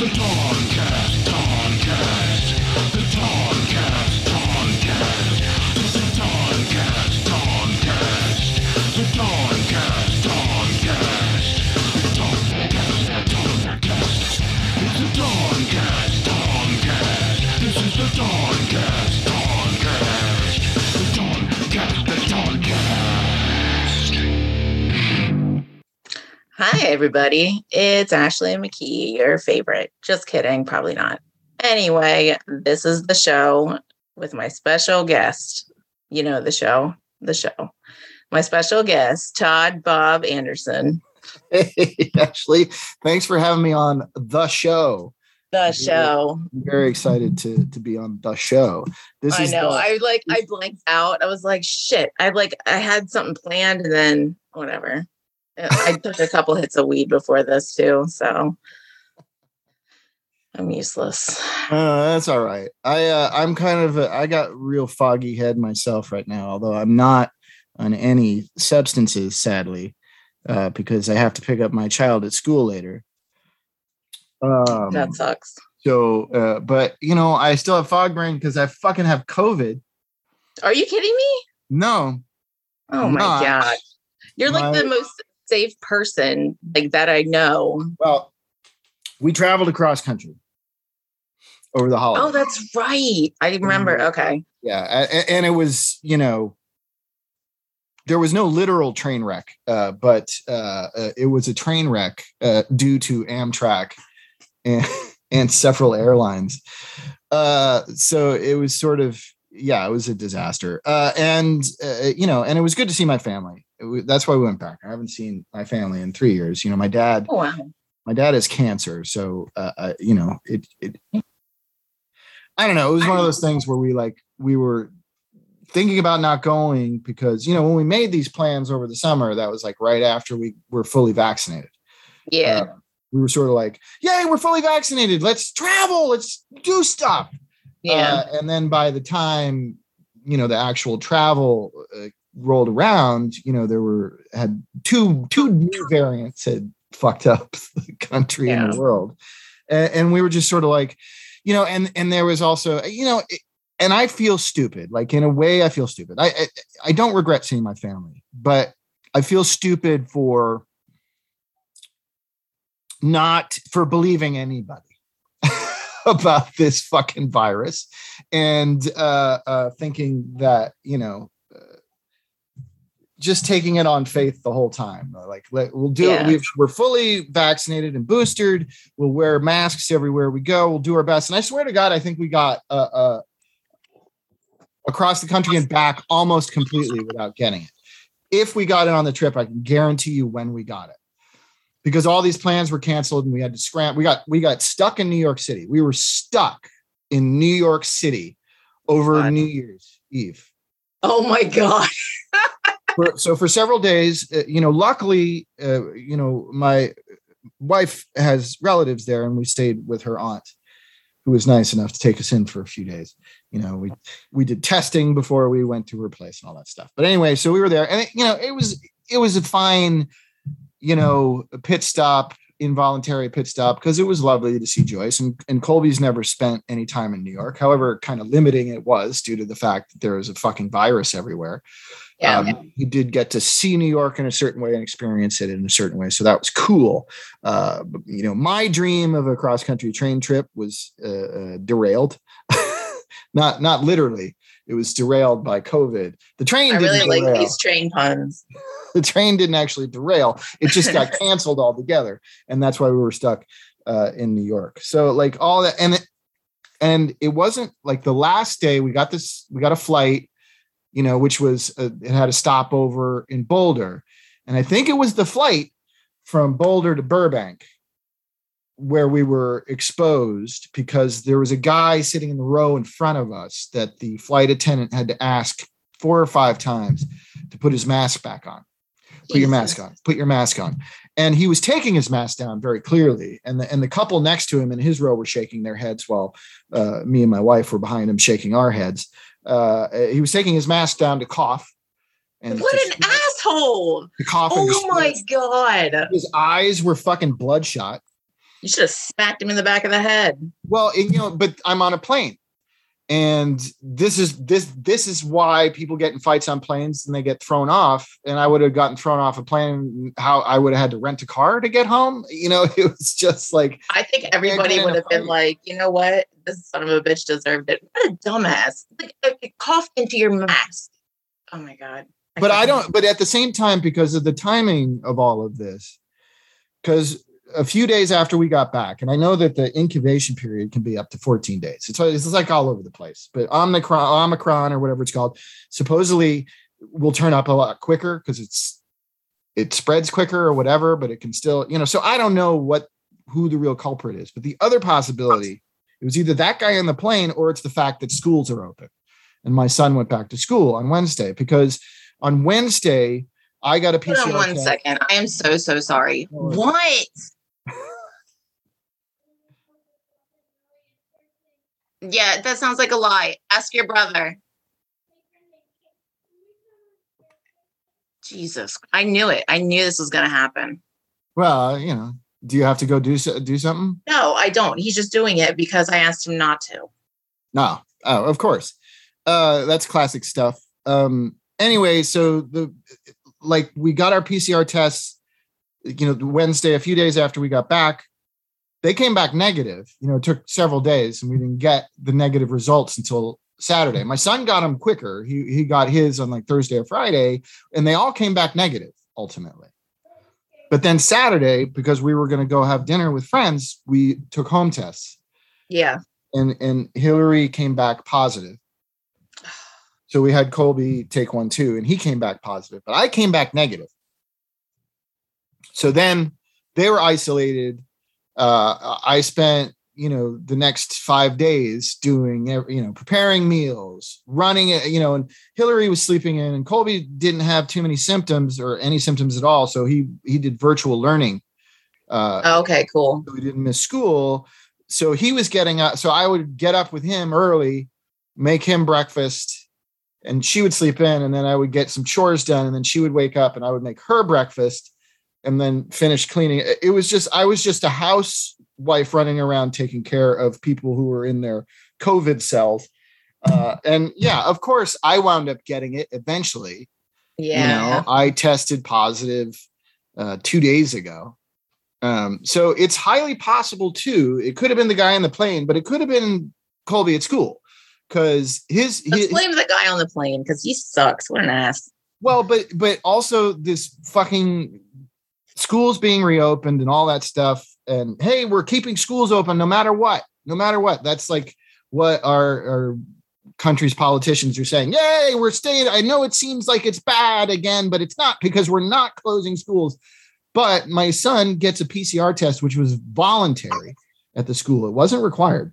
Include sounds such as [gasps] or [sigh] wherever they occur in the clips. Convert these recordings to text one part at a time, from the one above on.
the door. Hi, everybody. It's Ashley McKee, your favorite. Just kidding, probably not. Anyway, this is the show with my special guest. You know the show, the show. My special guest, Todd Bob Anderson. Hey, [laughs] Ashley, thanks for having me on the show. The show. I'm very excited to to be on the show. This is I know. The, I like I blanked out. I was like, shit. I like I had something planned and then whatever. I took a couple hits of weed before this too, so I'm useless. Uh, that's all right. I uh, I'm kind of a, I got real foggy head myself right now, although I'm not on any substances, sadly, uh, because I have to pick up my child at school later. Um, that sucks. So, uh, but you know, I still have fog brain because I fucking have COVID. Are you kidding me? No. Oh my not. god. You're like my, the most safe person like that I know. Well, we traveled across country over the holiday. Oh, that's right. I remember. Mm-hmm. Okay. Yeah, and it was you know there was no literal train wreck, uh, but uh, uh, it was a train wreck uh, due to Amtrak and, [laughs] and several airlines. Uh, so it was sort of yeah, it was a disaster. Uh, and you know, and it was good to see my family that's why we went back. I haven't seen my family in three years. You know, my dad. Oh, wow. My dad has cancer, so uh, uh, you know it. It. I don't know. It was one of those things where we like we were thinking about not going because you know when we made these plans over the summer, that was like right after we were fully vaccinated. Yeah. Uh, we were sort of like, "Yay, we're fully vaccinated! Let's travel! Let's do stuff!" Yeah. Uh, and then by the time you know the actual travel uh, rolled around, you know, there were had two two new variants had fucked up [laughs] the country yeah. and the world, and, and, we were just sort of like, you know, and and there was also, you know, and I feel stupid. Like in a way, I feel stupid. I, I I don't regret seeing my family, but I feel stupid for not for believing anybody [laughs] about this fucking virus and uh, uh, thinking that you know just taking it on faith the whole time. Like we'll do yeah. it. we are fully vaccinated and boosted. We'll wear masks everywhere we go. We'll do our best. And I swear to God, I think we got uh, uh, across the country and back almost completely without getting it. If we got it on the trip, I can guarantee you when we got it. Because all these plans were canceled and we had to scram. We got we got stuck in New York City. We were stuck in New York City over God. New Year's Eve. Oh my God. For, so for several days, uh, you know, luckily, uh, you know, my wife has relatives there, and we stayed with her aunt, who was nice enough to take us in for a few days. You know, we we did testing before we went to her place and all that stuff. But anyway, so we were there, and it, you know, it was it was a fine, you know, pit stop involuntary pit stop because it was lovely to see Joyce and, and Colby's never spent any time in New York. However, kind of limiting it was due to the fact that there was a fucking virus everywhere. Yeah. Um, he did get to see New York in a certain way and experience it in a certain way. So that was cool. Uh, you know, my dream of a cross country train trip was uh, uh, derailed. [laughs] not not literally. It was derailed by COVID. The train. I really like these train puns. [laughs] the train didn't actually derail. It just got [laughs] canceled altogether, and that's why we were stuck uh, in New York. So like all that, and it, and it wasn't like the last day we got this. We got a flight you know, which was a, it had a stopover in Boulder, and I think it was the flight from Boulder to Burbank where we were exposed because there was a guy sitting in the row in front of us that the flight attendant had to ask four or five times to put his mask back on. Put your mask on. Put your mask on. And he was taking his mask down very clearly. And the and the couple next to him in his row were shaking their heads while uh, me and my wife were behind him shaking our heads uh, he was taking his mask down to cough. And what an asshole! To cough. Oh my god! His eyes were fucking bloodshot. You should have smacked him in the back of the head. Well, and, you know, but I'm on a plane. And this is this this is why people get in fights on planes and they get thrown off. And I would have gotten thrown off a plane. How I would have had to rent a car to get home. You know, [laughs] it was just like I think everybody would have been like, you know what, this son of a bitch deserved it. What a dumbass! Like, uh, uh, it coughed into your mask. Oh my god. but I don't. But at the same time, because of the timing of all of this, because a few days after we got back, and I know that the incubation period can be up to 14 days. It's, it's like all over the place, but Omicron, Omicron or whatever it's called, supposedly will turn up a lot quicker because it's it spreads quicker or whatever, but it can still, you know. So I don't know what who the real culprit is, but the other possibility it was either that guy on the plane or it's the fact that schools are open. And my son went back to school on Wednesday because on Wednesday I got a PCR. Hold on one second. I am so so sorry. Oh. What? Yeah, that sounds like a lie. Ask your brother. Jesus, I knew it. I knew this was going to happen. Well, you know, do you have to go do do something? No, I don't. He's just doing it because I asked him not to. No, oh, of course. Uh, that's classic stuff. Um, anyway, so the like we got our PCR tests, you know, Wednesday, a few days after we got back they came back negative. You know, it took several days and we didn't get the negative results until Saturday. My son got them quicker. He he got his on like Thursday or Friday, and they all came back negative ultimately. But then Saturday, because we were going to go have dinner with friends, we took home tests. Yeah. And and Hillary came back positive. So we had Colby take one too, and he came back positive, but I came back negative. So then they were isolated uh, I spent you know the next five days doing you know preparing meals running it you know and hillary was sleeping in and colby didn't have too many symptoms or any symptoms at all so he he did virtual learning uh oh, okay cool. so we didn't miss school. So he was getting up so i would get up with him early make him breakfast and she would sleep in and then i would get some chores done and then she would wake up and i would make her breakfast and then finish cleaning. It was just I was just a housewife running around taking care of people who were in their COVID cells. Uh, and yeah, of course, I wound up getting it eventually. Yeah, you know, I tested positive uh, two days ago. Um, so it's highly possible too. It could have been the guy on the plane, but it could have been Colby at school because his. Let's his, blame the guy on the plane because he sucks. What an ass. Well, but but also this fucking schools being reopened and all that stuff. And hey, we're keeping schools open no matter what, no matter what. That's like what our, our country's politicians are saying. Yay, we're staying. I know it seems like it's bad again, but it's not because we're not closing schools. But my son gets a PCR test, which was voluntary at the school. It wasn't required.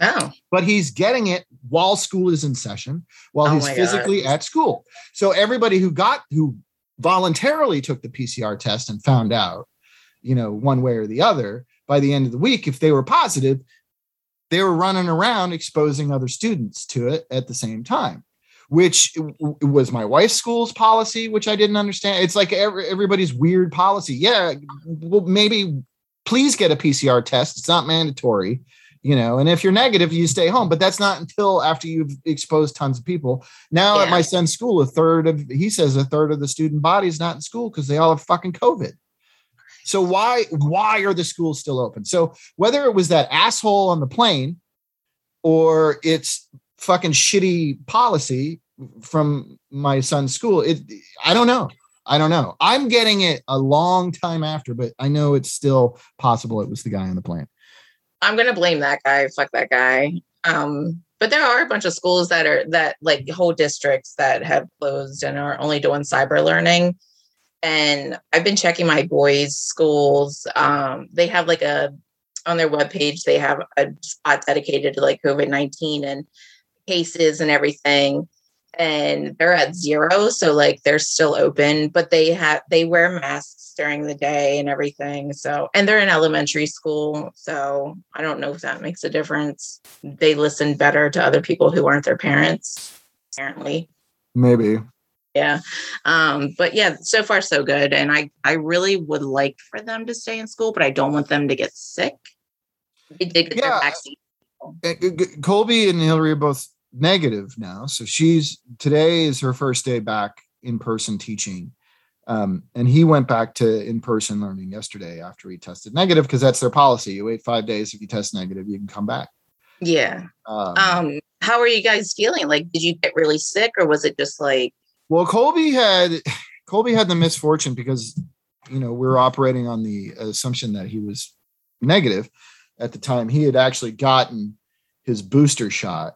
Oh. But he's getting it while school is in session, while oh he's physically God. at school. So everybody who got who voluntarily took the PCR test and found out, you know, one way or the other, by the end of the week, if they were positive, they were running around exposing other students to it at the same time, which was my wife's school's policy, which I didn't understand. It's like every, everybody's weird policy. Yeah, well, maybe please get a PCR test. It's not mandatory you know and if you're negative you stay home but that's not until after you've exposed tons of people now yeah. at my son's school a third of he says a third of the student body is not in school because they all have fucking covid so why why are the schools still open so whether it was that asshole on the plane or it's fucking shitty policy from my son's school it i don't know I don't know. I'm getting it a long time after, but I know it's still possible it was the guy on the plane. I'm gonna blame that guy. Fuck that guy. Um, but there are a bunch of schools that are that like whole districts that have closed and are only doing cyber learning. And I've been checking my boys' schools. Um, they have like a on their webpage, they have a spot dedicated to like COVID 19 and cases and everything. And they're at zero. So like they're still open, but they have they wear masks during the day and everything. So, and they're in elementary school. So I don't know if that makes a difference. They listen better to other people who aren't their parents, apparently. Maybe. Yeah. Um, but yeah, so far so good. And I I really would like for them to stay in school, but I don't want them to get sick. They did get Yeah. their vaccine. Colby and Hillary are both negative now. So she's today is her first day back in person teaching. Um, and he went back to in person learning yesterday after he tested negative because that's their policy. You wait five days. If you test negative, you can come back. Yeah. Um, Um, how are you guys feeling? Like, did you get really sick or was it just like well, Colby had Colby had the misfortune because you know we were operating on the assumption that he was negative at the time. He had actually gotten his booster shot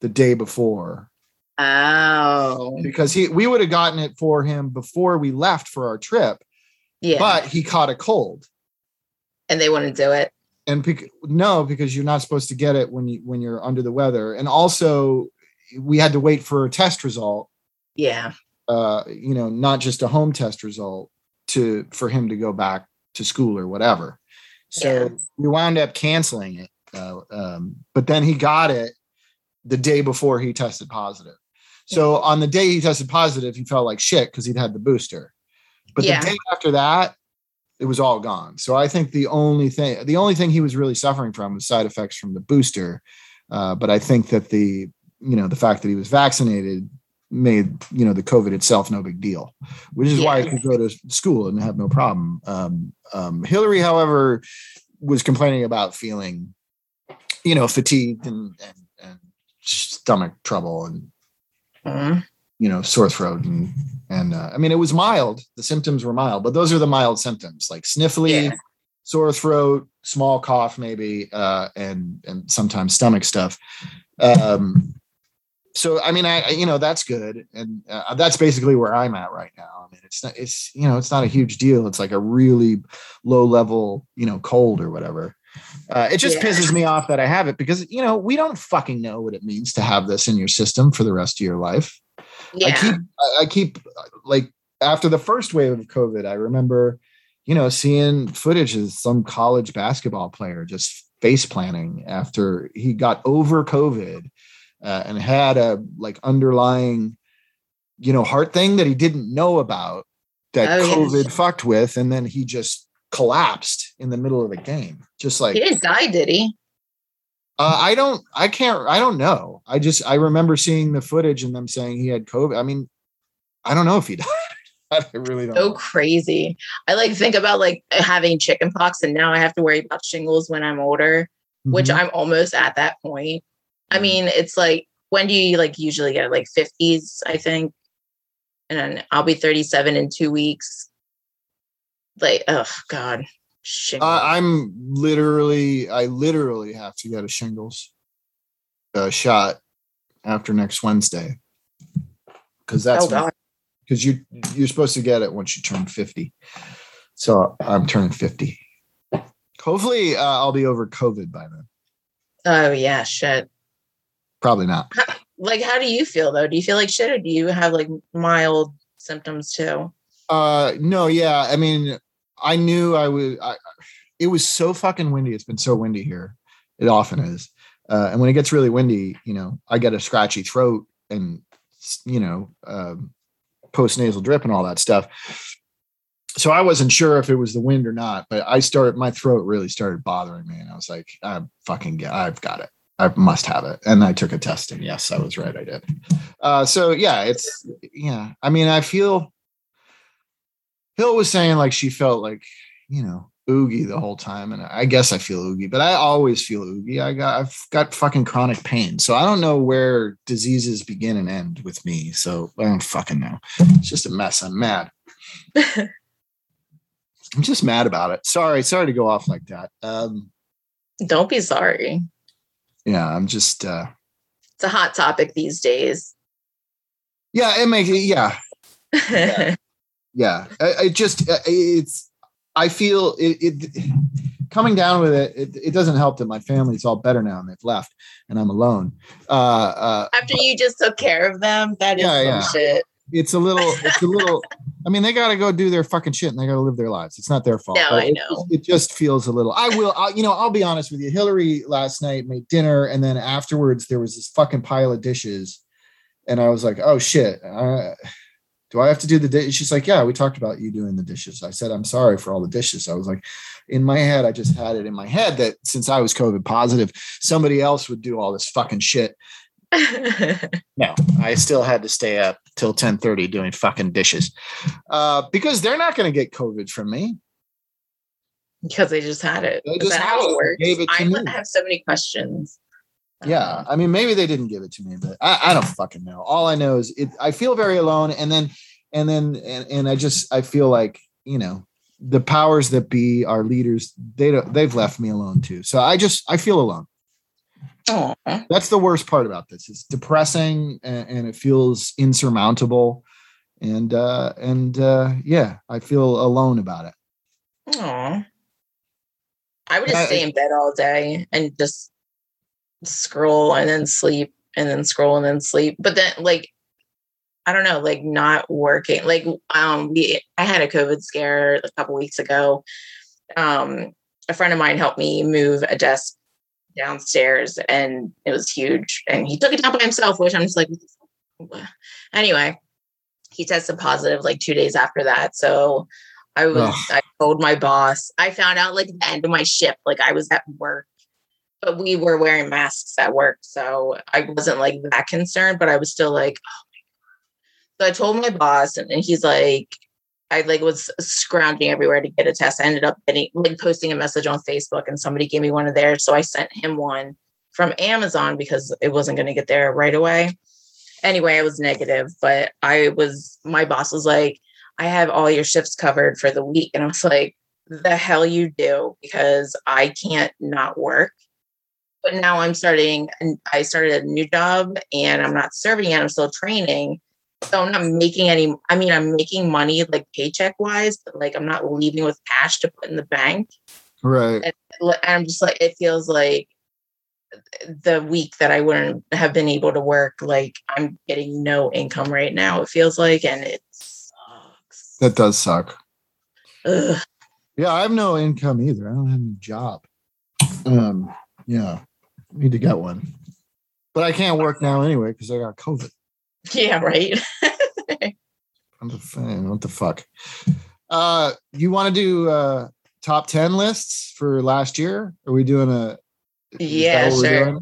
the day before oh because he we would have gotten it for him before we left for our trip, yeah. but he caught a cold. and they wouldn't do it. And bec- no, because you're not supposed to get it when you when you're under the weather. And also, we had to wait for a test result. Yeah. Uh, you know, not just a home test result to for him to go back to school or whatever. So Yeah. we wound up canceling it. Uh, um, but then he got it the day before he tested positive. So on the day he tested positive, he felt like shit because he'd had the booster. But Yeah. the day after that, it was all gone. So I think the only thing, the only thing he was really suffering from was side effects from the booster. Uh, but I think that the, you know, the fact that he was vaccinated made, you know, the COVID itself no big deal, which is why he could go to school and have no problem. Um, um, Hillary, however, was complaining about feeling, you know, fatigued and, and stomach trouble and Mhm. you know sore throat and and uh, i mean it was mild. The symptoms were mild but those are the mild symptoms like sniffly Yeah. sore throat small cough maybe uh and and sometimes stomach stuff. Um so i mean i I- you know that's good. And uh, that's basically where i'm at right now. I mean it's not it's you know it's not a huge deal. It's like a really low level you know cold or whatever uh, it just Yeah. pisses me off that I have it because you know we don't fucking know what it means to have this in your system for the rest of your life. Yeah. I keep I- I keep like after the first wave of COVID, I remember, you know, seeing footage of some college basketball player just face planting after he got over COVID uh, and had a like underlying, you know, heart thing that he didn't know about that Oh. COVID fucked with, and then he just collapsed in the middle of the game, just like he didn't die, did he? uh, I don't, I can't, I don't know. I just, I remember seeing the footage and them saying he had COVID. I mean, I don't know if he [laughs] died. I really don't. So know. crazy. I like think about like having chicken pox and now I have to worry about shingles when I'm older, which Mhm. I'm almost at that point. I mean, it's like when do you like usually get it? like 50s, I think. And then I'll be 37 in two weeks. Like, oh God. Uh, I'm literally, I literally have to get a shingles uh, shot after next Wednesday because that's oh because you you're supposed to get it once you turn 50. So I'm turning 50. Hopefully, uh, I'll be over COVID by then. Oh yeah, shit. Probably not. Like, how do you feel though? Do you feel like shit or do you have like mild symptoms too? Uh, no, yeah. I mean, I knew I would. I, it was so fucking windy. It's been so windy here. It often is. Uh, and when it gets really windy, you know, I get a scratchy throat and you know, um, post nasal drip and all that stuff. So I wasn't sure if it was the wind or not, but I started. My throat really started bothering me, and I was like, "I fucking get. I've got it. I must have it." And I took a test, and yes, I was right. I did. Uh, so yeah, it's yeah. I mean, I feel Hill was saying like she felt like, you know, oogie the whole time. And I guess I feel oogie, but I always feel oogie. I got I've got fucking chronic pain. So I don't know where diseases begin and end with me. So I don't fucking know. It's just a mess. I'm mad. [laughs] I'm just mad about it. Sorry, sorry to go off like that. Um, Don't be sorry. yeah, I'm just uh It's a hot topic these days. yeah, it makes yeah, [laughs] yeah I, I just it's i feel it, it coming down with it, it it doesn't help that my family's all better now and they've left and i'm alone uh uh After you just took care of them, that is Yeah, some yeah. shit. it's a little it's a little i mean they got to go do their fucking shit and they got to live their lives it's not their fault No, I it, know. it just feels a little i will i you know i'll be honest with you hillary last night made dinner and then afterwards there was this fucking pile of dishes and I was like, oh shit. Uh, do I have to do the dish? She's like, yeah, we talked about you doing the dishes. I said, I'm sorry for all the dishes. I was like, in my head, I just had it in my head that since I was COVID positive, somebody else would do all this fucking shit. [laughs] no, I still had to stay up till 10 30 doing fucking dishes uh, because they're not going to get COVID from me. Because they just had it. They just that had how it. it works? Gave it to I me. have so many questions. Yeah, I mean, maybe they didn't give it to me, but I, I don't fucking know. All I know is it. I feel very alone, and then, and then, and, and I just I feel like you know the powers that be, our leaders, they don't. They've left me alone too. So I just I feel alone. Oh, That's the worst part about this. It's depressing, and, and it feels insurmountable, and uh and uh yeah, I feel alone about it. oh. I would just Yeah, stay in bed all day and just scroll and then sleep and then scroll and then sleep. But then, like, I don't know, like not working. Like, um, we I had a COVID scare a couple weeks ago. Um, a friend of mine helped me move a desk downstairs, and it was huge. And he took it down by himself, which I'm just like, what the fuck? anyway. He tested positive like two days after that, so I was. I told my boss. I found out like the end of my shift, like I was at work, but we were wearing masks at work, so I wasn't like that concerned. But I was still like, oh. So I told my boss, and, and he's like, I like was scrounging everywhere to get a test. I ended up getting like posting a message on Facebook, and somebody gave me one of theirs, so I sent him one from Amazon because it wasn't going to get there right away. Anyway, I was negative, but I was my boss was like, I have all your shifts covered for the week. And I was like, the hell you do because I can't not work. But now I'm starting and I started a new job and I'm not serving yet. I'm still training. So I'm not making any, I mean, I'm making money like paycheck wise, but like I'm not leaving with cash to put in the bank. Right. And and I'm just like, it feels like the week that I wouldn't have been able to work, like I'm getting no income right now, it feels like, and it sucks. That does suck. Ugh. Yeah, I have no income either. I don't have a job. Um, yeah, need to get one. But I can't work now anyway because I got COVID. Yeah, right. [laughs] I'm the fan. What the fuck? Uh, you want to do uh top ten lists for last year? Are we doing a? Yeah, sure.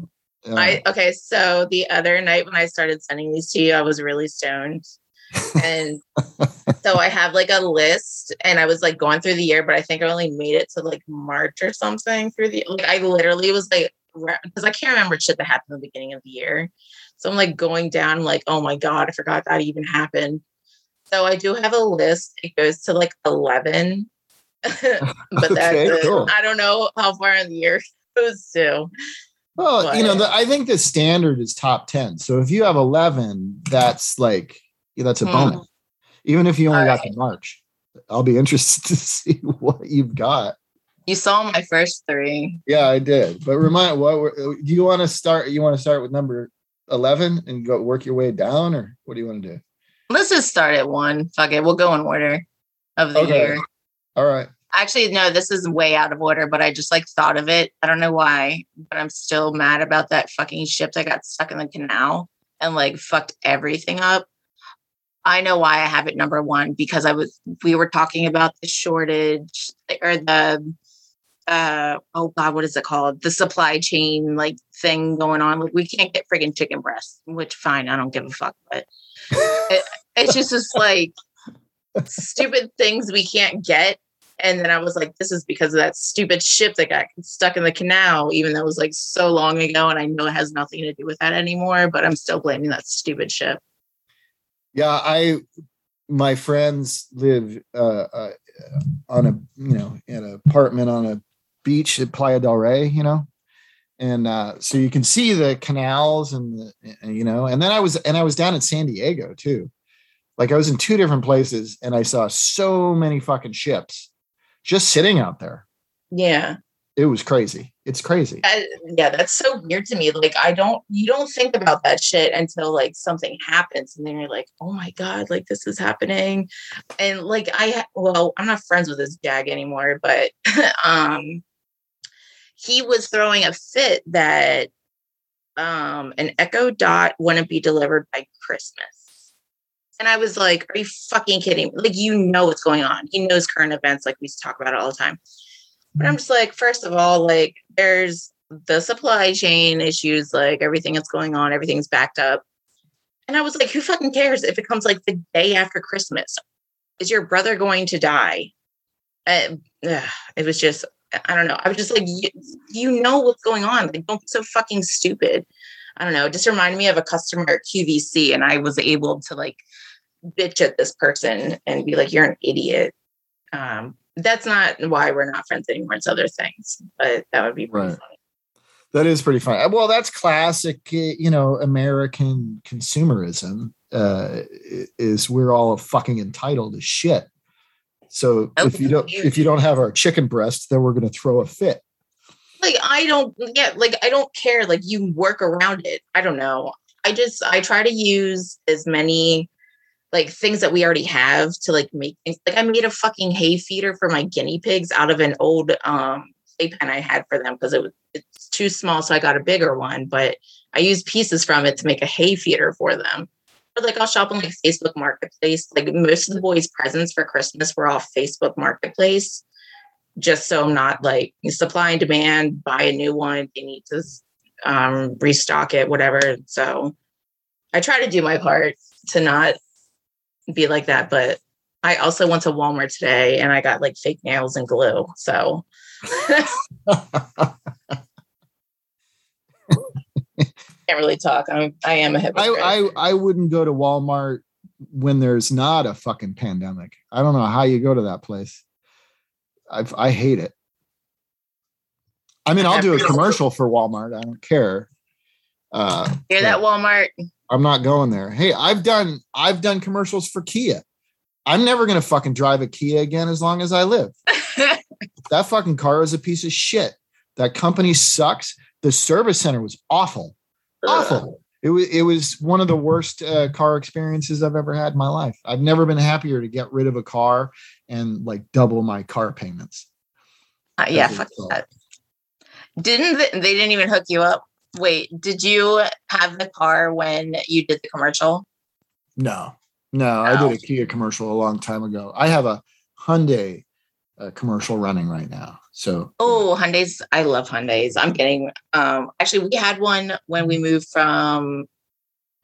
Uh, I okay, so the other night when I started sending these to you, I was really stoned. And [laughs] so I have like a list and I was like going through the year, but I think I only made it to like March or something through the like I literally was like because I can't remember shit that happened at the beginning of the year. So I'm like going down, like, oh my God, I forgot that even happened. So I do have a list. It goes to like 11. [laughs] but that's Okay, it. cool. I don't know how far in the year it goes to. well, you know, the, I think the standard is top ten. So if you have eleven, that's like that's a bonus. Mm. Even if you only got Alright. to March, I'll be interested [laughs] to see what you've got. You saw my first three. Yeah, I did. But remind what were- do you want to start? You want to start with number eleven and go work your way down, or what do you want to do? Let's just start at one. Fuck it. We'll go in order of the Okay. year. All right. Actually, no, this is way out of order, but I just like thought of it. I don't know why, but I'm still mad about that fucking ship that got stuck in the canal and like fucked everything up. I know why I have it number one because I was we were talking about the shortage or the uh oh god, what is it called? The supply chain like thing going on. Like we can't get friggin' chicken breasts, which fine, I don't give a fuck, but it's just just like stupid things we can't get. And then I was like, this is because of that stupid ship that got stuck in the canal, even though it was like so long ago. And I know it has nothing to do with that anymore, but I'm still blaming that stupid ship. Yeah, I my friends live uh, uh, on a you know in an apartment on a beach at Playa del Rey, you know, and uh, so you can see the canals and the you know. And then I was and I was down in San Diego too. Like I was in two different places, and I saw so many fucking ships just sitting out there. Yeah. It was crazy. It's crazy. I- yeah, that's so weird to me. Like, I don't, you don't think about that shit until like something happens. And then you're like, oh my God, like this is happening. And like, I, well, I'm not friends with this jag anymore, but [laughs] um, he was throwing a fit that um, an Echo Dot wouldn't be delivered by Christmas. And I was like, are you fucking kidding? Me? Like, you know what's going on. He knows current events, like we talk about it all the time. But I'm just like, first of all, like, there's the supply chain issues, like everything that's going on, everything's backed up. And I was like, who fucking cares if it comes like the day after Christmas? Is your brother going to die? Uh, it was just, I don't know. I was just like, you, you know what's going on. Like, don't be so fucking stupid. I don't know. It just reminded me of a customer at QVC, and I was able to like bitch at this person and be like, you're an idiot. Um, that's not why we're not friends anymore. It's other things, but that would be right. funny. That is pretty funny. Well, that's classic, you know, American consumerism. Uh, is we're all fucking entitled to shit. So if you don't if you don't have our chicken breast, then we're going to throw a fit. Like I don't yeah, like I don't care. Like you work around it. I don't know. I just I try to use as many like things that we already have to like make things. Like I made a fucking hay feeder for my guinea pigs out of an old um playpen I had for them because it was it's too small, so I got a bigger one. But I used pieces from it to make a hay feeder for them. Or like I'll shop on like Facebook Marketplace. Like most of the boys' presents for Christmas were off Facebook Marketplace, just so I'm not like supply and demand. Buy a new one. They need to um, restock it, whatever. So I try to do my part to not be like that, but I also went to Walmart today and I got like fake nails and glue. So [laughs] [laughs] [laughs] can't really talk. I'm I am a hypocrite. I, I I wouldn't go to Walmart when there's not a fucking pandemic. I don't know how you go to that place. I I hate it. I mean, I'll do a commercial for Walmart. I don't care. Uh, Hear that, Walmart? I'm not going there. Hey, I've done I've done commercials for Kia. I'm never gonna fucking drive a Kia again as long as I live. [laughs] that fucking car is a piece of shit. That company sucks. The service center was awful awful. It was it was one of the worst uh, car experiences I've ever had in my life. I've never been happier to get rid of a car and like double my car payments. Uh, yeah, fuck that. Didn't they, they didn't even hook you up? Wait, did you have the car when you did the commercial? No, no, I did a Kia commercial a long time ago. I have a Hyundai uh, commercial running right now. So oh, Hyundai's I love Hyundai's. I'm getting um actually we had one when we moved from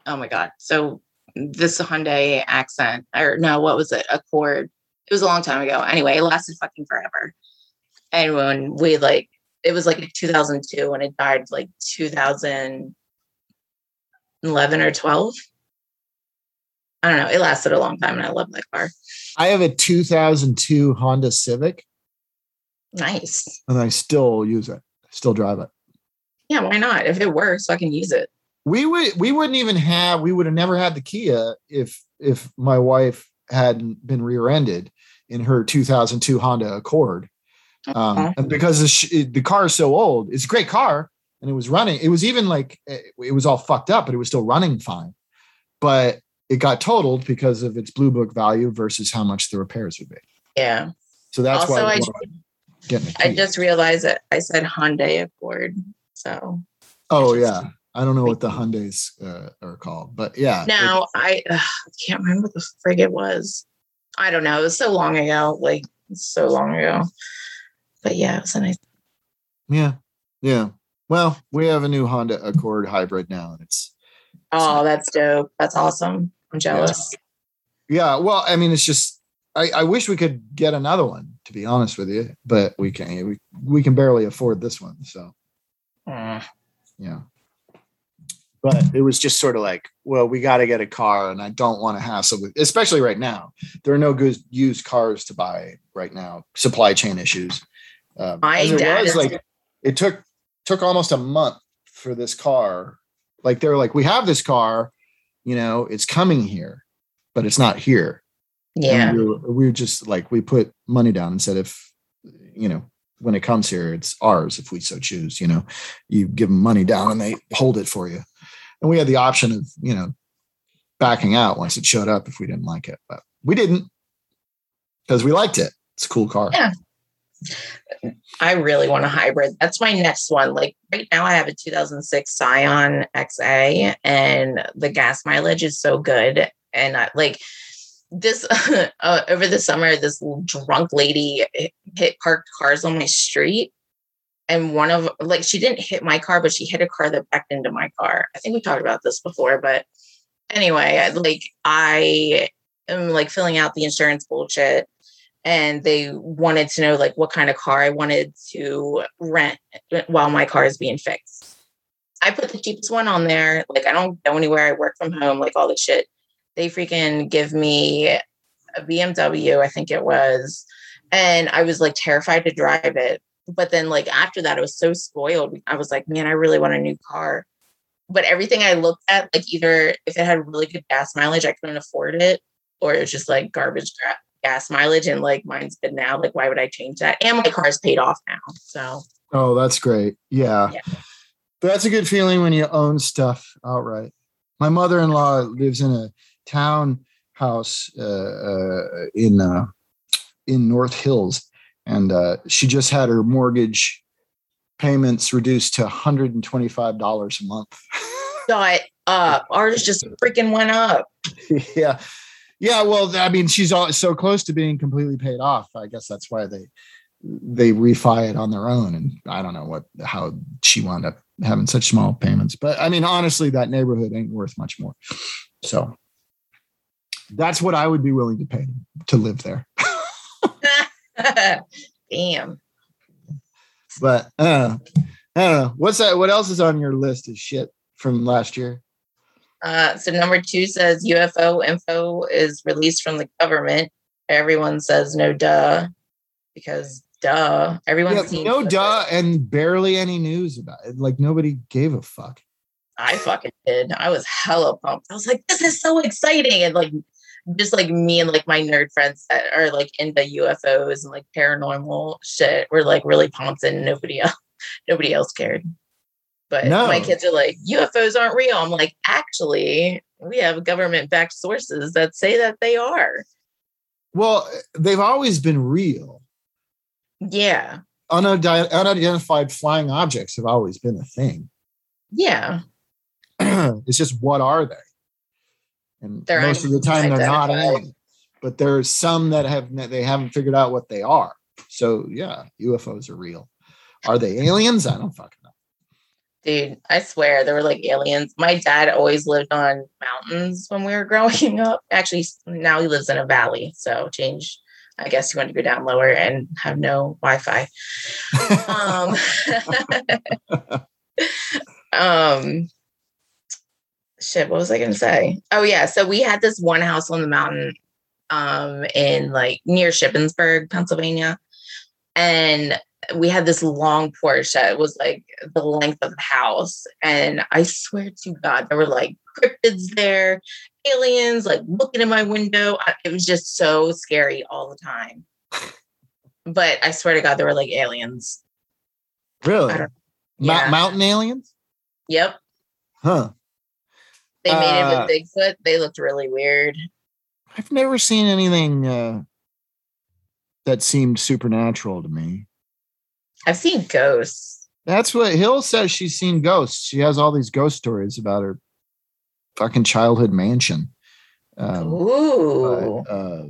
oh my god. So this Hyundai accent or no, what was it? Accord. It was a long time ago. Anyway, it lasted fucking forever. And when we like it was like 2002 and it died like 2011 or 12. I don't know. It lasted a long time and I love that car. I have a 2002 Honda Civic Nice. And I still use it, still drive it. Yeah, why not? If it works, I can use it. We would we wouldn't even have we would have never had the Kia if if my wife hadn't been rear-ended in her 2002 Honda Accord. Um, and because the, sh- the car is so old, it's a great car and it was running. It was even like eh, it was all fucked up, but it was still running fine. But it got totaled because of its blue book value versus how much the repairs would be. Yeah. So that's also, why I, I just realized that I said Hyundai Accord. So. Oh yeah, I don't know what the Hyundai's uh, are called, but yeah. Now I uh, can't remember what the frig it was. I don't know. It was so long ago, like so long ago. But yeah, it was a nice. Yeah, yeah. Well, we have a new Honda Accord hybrid now, and it's. Oh, that's dope! That's awesome. I'm jealous. Yeah. yeah. Well, I mean, it's just I, I wish we could get another one, to be honest with you, but we can't. We, we can barely afford this one. So, uh. yeah. But it was just sort of like, well, we got to get a car, and I don't want to hassle with, especially right now. There are no good used cars to buy right now. Supply chain issues. Um, My dad was, like it took took almost a month for this car. Like they're like, we have this car, you know, it's coming here, but it's not here yeah. We were, we were just like, we put money down and said, if, you know, when it comes here, it's ours if we so choose. You know, you give them money down and they hold it for you. And we had the option of, you know, backing out once it showed up if we didn't like it, but we didn't because we liked it. It's a cool car. Yeah. I really want a hybrid. That's my next one. Like right now, I have a 2006 Scion XA, and the gas mileage is so good. And I, like this [laughs] uh, over the summer, this drunk lady hit parked cars on my street, and one of like she didn't hit my car, but she hit a car that backed into my car. I think we talked about this before, but anyway, like I am like filling out the insurance bullshit and they wanted to know like what kind of car I wanted to rent while my car is being fixed. I put the cheapest one on there. Like I don't go anywhere. I work from home, like all this shit. They freaking give me a BMW, I think it was. And I was like terrified to drive it. But then like after that, I was so spoiled. I was like, man, I really want a new car. But everything I looked at, like either if it had really good gas mileage, I couldn't afford it, or it was just like garbage gas mileage and like mine's good now. Like, why would I change that? And my car's paid off now. So, oh, that's great. Yeah. yeah. That's a good feeling when you own stuff outright. My mother in law lives in a townhouse uh, uh, in uh, in North Hills, and uh, she just had her mortgage payments reduced to $125 a month. Shut up. Ours [laughs] just freaking went up. yeah. Yeah, well, I mean, she's all, so close to being completely paid off. I guess that's why they they refi it on their own, and I don't know what how she wound up having such small payments. But I mean, honestly, that neighborhood ain't worth much more. So that's what I would be willing to pay to live there. [laughs] Damn. But uh, I don't know what's that. What else is on your list of shit from last year? Uh, so number two says UFO info is released from the government. Everyone says no duh because duh. Everyone yeah, no duh it. and barely any news about it. Like nobody gave a fuck. I fucking did. I was hella pumped. I was like, this is so exciting. And like just like me and like my nerd friends that are like into UFOs and like paranormal shit were like really pumped and nobody else [laughs] nobody else cared. But no. my kids are like, UFOs aren't real. I'm like, actually, we have government backed sources that say that they are. Well, they've always been real. Yeah. unidentified flying objects have always been a thing. Yeah. [clears throat] it's just what are they? And they're most of the time they're not aliens. But there's some that have they haven't figured out what they are. So yeah, UFOs are real. Are they aliens? I don't fucking know Dude, I swear there were like aliens. My dad always lived on mountains when we were [laughs] growing up. Actually, now he lives in a valley. So change. I guess you want to go down lower and have no Wi-Fi. [laughs] um, [laughs] um, shit. What was I going to say? Oh yeah. So we had this one house on the mountain, um, in like near Shippensburg, Pennsylvania, and we had this long porch that was like the length of the house. And I swear to God, there were like cryptids there, aliens like looking in my window. It was just so scary all the time. [laughs] But I swear to God, there were like aliens. Really? Yeah. mountain aliens? Yep. Huh. They made uh, it with uh, Bigfoot. They looked really weird. I've never seen anything uh, that seemed supernatural to me. I've seen ghosts. That's what Hill says. She's seen ghosts. She has all these ghost stories about her fucking childhood mansion. Um, Ooh. But, uh,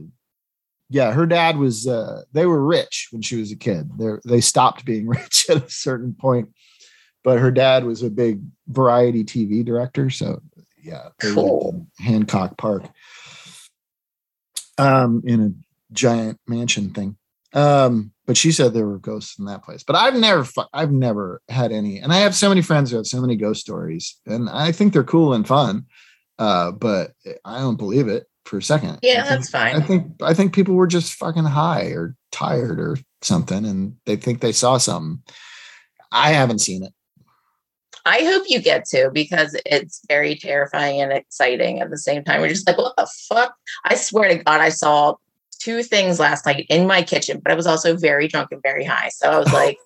yeah, her dad was. Uh, they were rich when she was a kid. They they stopped being [laughs] rich at a certain point, but her dad was a big variety TV director. So yeah, cool. Hancock Park, um, in a giant mansion thing. Um, but she said there were ghosts in that place. But I've never, I've never had any, and I have so many friends who have so many ghost stories, and I think they're cool and fun. Uh, but I don't believe it for a second. Yeah, think, that's fine. I think I think people were just fucking high or tired or something, and they think they saw something. I haven't seen it. I hope you get to because it's very terrifying and exciting at the same time. We're just like, what the fuck? I swear to God, I saw two things last night in my kitchen, but I was also very drunk and very high. So I was [laughs] like,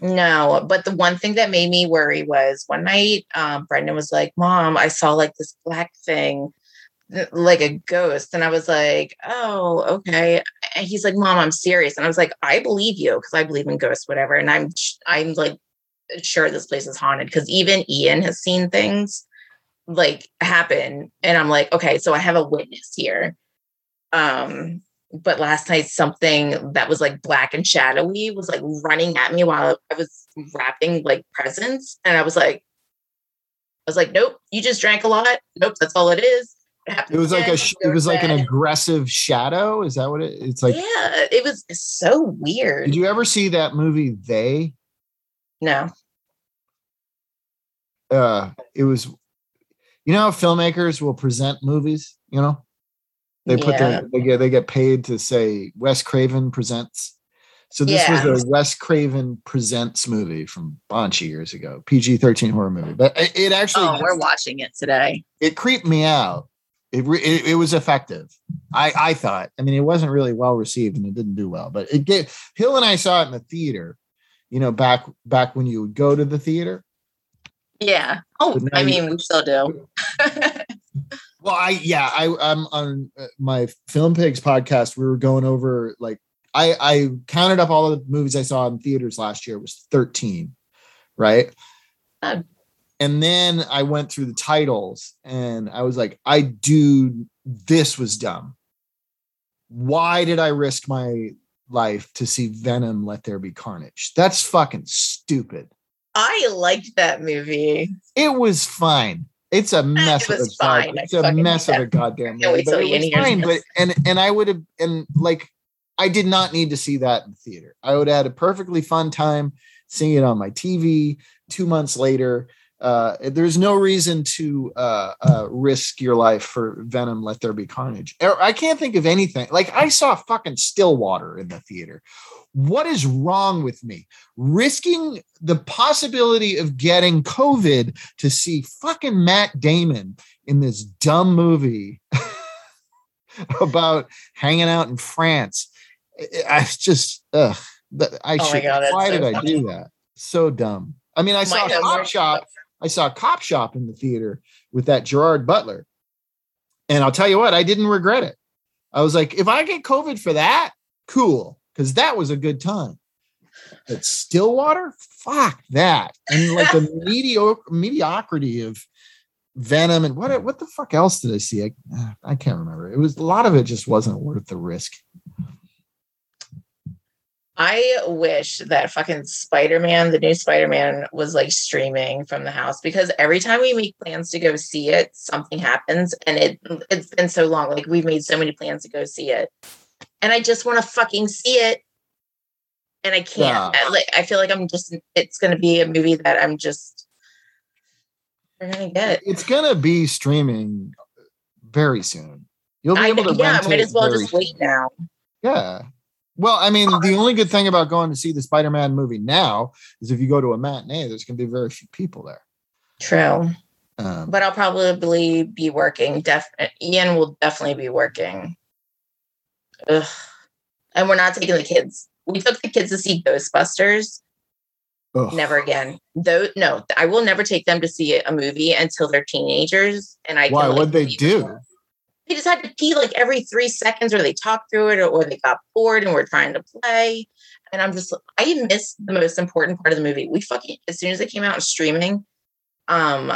no. But the one thing that made me worry was one night, um, Brendan was like, Mom, I saw like this black thing like a ghost. And I was like, oh, okay. And he's like, mom, I'm serious. And I was like, I believe you because I believe in ghosts, whatever. And I'm, I'm like, sure this place is haunted because even Ian has seen things like happen. And I'm like, okay, so I have a witness here. Um, but last night something that was like black and shadowy was like running at me while I was wrapping like presents. And I was like, I was like, nope, you just drank a lot. Nope, that's all it is. It, it was like a it was like an aggressive shadow. Is that what it, it's like? Yeah, it was so weird. Did you ever see that movie They? No. Uh it was you know filmmakers will present movies, you know? They put yeah. their they get they get paid to say Wes Craven presents. So this yeah. was a Wes Craven presents movie from a bunch of years ago, PG thirteen horror movie. But it, actually, oh, we're watching it today. It creeped me out. It, it, it was effective. I I thought. I mean, it wasn't really well received and it didn't do well, but it get Hill and I saw it in the theater. You know, back back when you would go to the theater. Yeah. Oh, I mean, you, we still do. [laughs] Well, I yeah, I I'm on uh, my Film Pigs podcast. We were going over like I I counted up all the movies I saw in theaters last year. It was 13, right? And then I went through the titles and I was like, I do this was dumb. Why did I risk my life to see Venom Let There Be Carnage? That's fucking stupid. I liked that movie. It was fine. It's a mess. It was fine. God, it's a mess of a goddamn movie. But it was fine. But and and I would have and like I did not need to see that in the theater. I would have had a perfectly fun time seeing it on my TV two months later. Uh, there's no reason to uh, uh, risk your life for Venom. Let there be carnage. I can't think of anything. Like I saw fucking Stillwater in the theater. What is wrong with me? Risking the possibility of getting COVID to see fucking Matt Damon in this dumb movie [laughs] about hanging out in France. I just, ugh, I oh should. God, why so did funny. I do that? So dumb. I mean, I saw Cop Shop. I saw Cop Shop in the theater with that Gerard Butler, and I'll tell you what, I didn't regret it. I was like, if I get COVID for that, cool because that was a good time. But Stillwater, fuck that, and like the [laughs] mediocre mediocrity of Venom and what what the fuck else did I see? I, I can't remember. It was a lot of it just wasn't worth the risk. I wish that fucking Spider Man, the new Spider Man, was like streaming from the house because every time we make plans to go see it, something happens, and it it's been so long. Like we've made so many plans to go see it, and I just want to fucking see it. And I can't. Yeah. I, like, I feel like I'm just. It's going to be a movie that I'm just. We're gonna get. It's gonna be streaming very soon. You'll be I, able to. Yeah, might as well just wait now. Yeah. Well, I mean, the only good thing about going to see the Spider-Man movie now is if you go to a matinee, there's going to be very few people there. True. Um, but I'll probably be working. Def- Ian will definitely be working. Ugh. And we're not taking the kids. We took the kids to see Ghostbusters. Ugh. Never again. Though no, I will never take them to see a movie until they're teenagers. And I why? Can, like, What'd they do? Them. They just had to pee like every three seconds, or they talked through it, or, or they got bored and were trying to play. And I'm just, I missed the most important part of the movie. We fucking, as soon as it came out streaming, um,